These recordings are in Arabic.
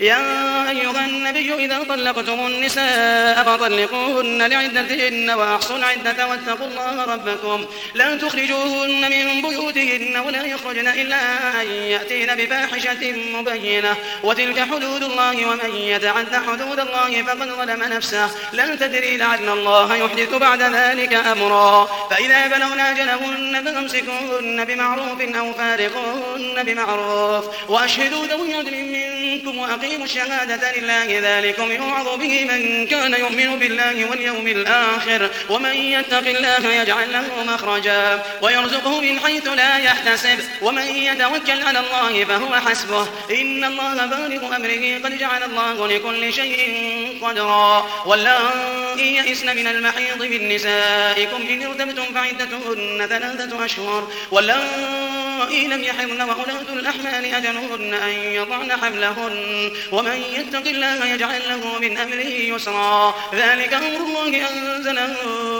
يا أيها النبي إذا طلقتم النساء فطلقوهن لعدتهن وأحصوا العدة واتقوا الله ربكم. لا تخرجوهن من بيوتهن ولا يخرجن إلا أن يأتين بفاحشة مبينة. وتلك حدود الله ومن يتعد حدود الله فقد ظلم نفسه. لا تدري لعل الله يحدث بعد ذلك أمرا. فإذا بلغن أجلهن فأمسكوهن بمعروف أو فارقوهن بمعروف. وأشهدوا ذوي عدل منكم وأقيموا الشهادة لله ذلكم يوعظ به من كان يؤمن بالله واليوم الآخر. ومن يتق الله يجعل له مخرجا ويرزقه من حيث لا يحتسب. ومن يتوكل على الله فهو حسبه. إن الله بالغ أمره. قد جعل الله لكل شيء قدرا. واللائي يئسن من المحيض من نسائكم إن ارتبتم فعدتهن ثلاثة أشهر. واللائي لم يحضن وأولاة الأحمال أجلهن أن يضعن حملهن. ومن يتق الله يجعل له من أمره يسرا. ذلك أمر الله أنزله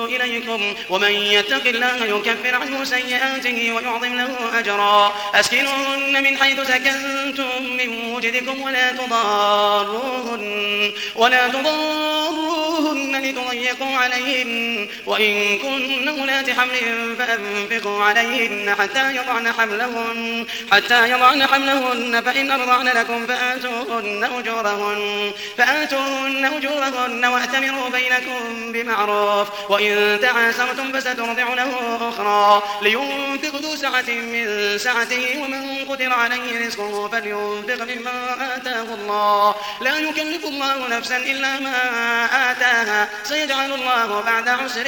إليكم. ومن يتق الله يكفر عنه سيئاته ويعظم له أجرا. أسكنوهن من حيث سكنتم من وجدكم ولا تضاروهن. ولا تضاروهن لتضيقوا عليهن. وإن كن أولات حمل فأنفقوا عليهن حتى يضعن حملهن. حتى يضعن حملهن. فإن أرضعن لكم فآتوهن. أجورهن فآتوهن أجورهن وأتمروا بينكم بمعروف وإن تعاسرتم فسترضع له أخرى. لينفق ذو سعة من سعته ومن قدر عليه رزقه فلينفق مما آتاه الله. لا يكلف الله نفسا إلا ما آتاها سيجعل الله بعد عسر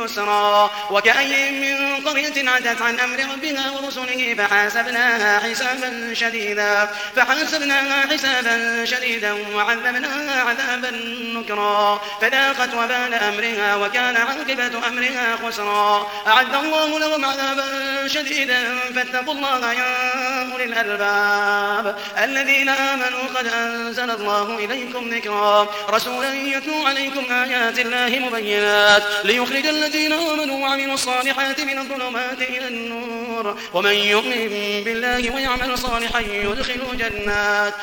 يسرا. وكأي من قرية عتت عن أمر ربها ورسله فحاسبناها حسابا شديدا فحاسبناها حسابا شديدا وعذبناها عذابا نكرا. فذاقت وبال أمرها وكان عاقبة أمرها خسرا. أعد الله لهم عذابا شديدا فاتقوا الله يا أولي الألباب. الذين آمنوا قد أنزل الله إليكم ذكرا. رسولا يتلو عليكم آيات الله مبينات. ليخرج الذين آمنوا وعملوا الصالحات من الظلمات إلى النور. ومن يؤمن بالله ويعمل صالحا يدخله جنات.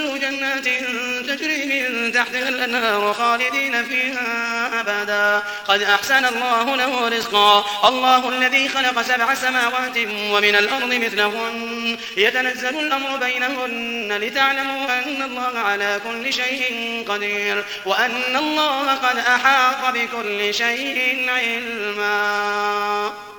يدخله جنات تجري من تحتها الأنهار خالدين فيها أبدا. قد أحسن الله له رزقا. الله الذي خلق سبع سماوات ومن الأرض مثلهن. يتنزل الأمر بينهن لتعلموا أن الله على كل شيء قدير. وأن الله قد أحاط بكل شيء علما.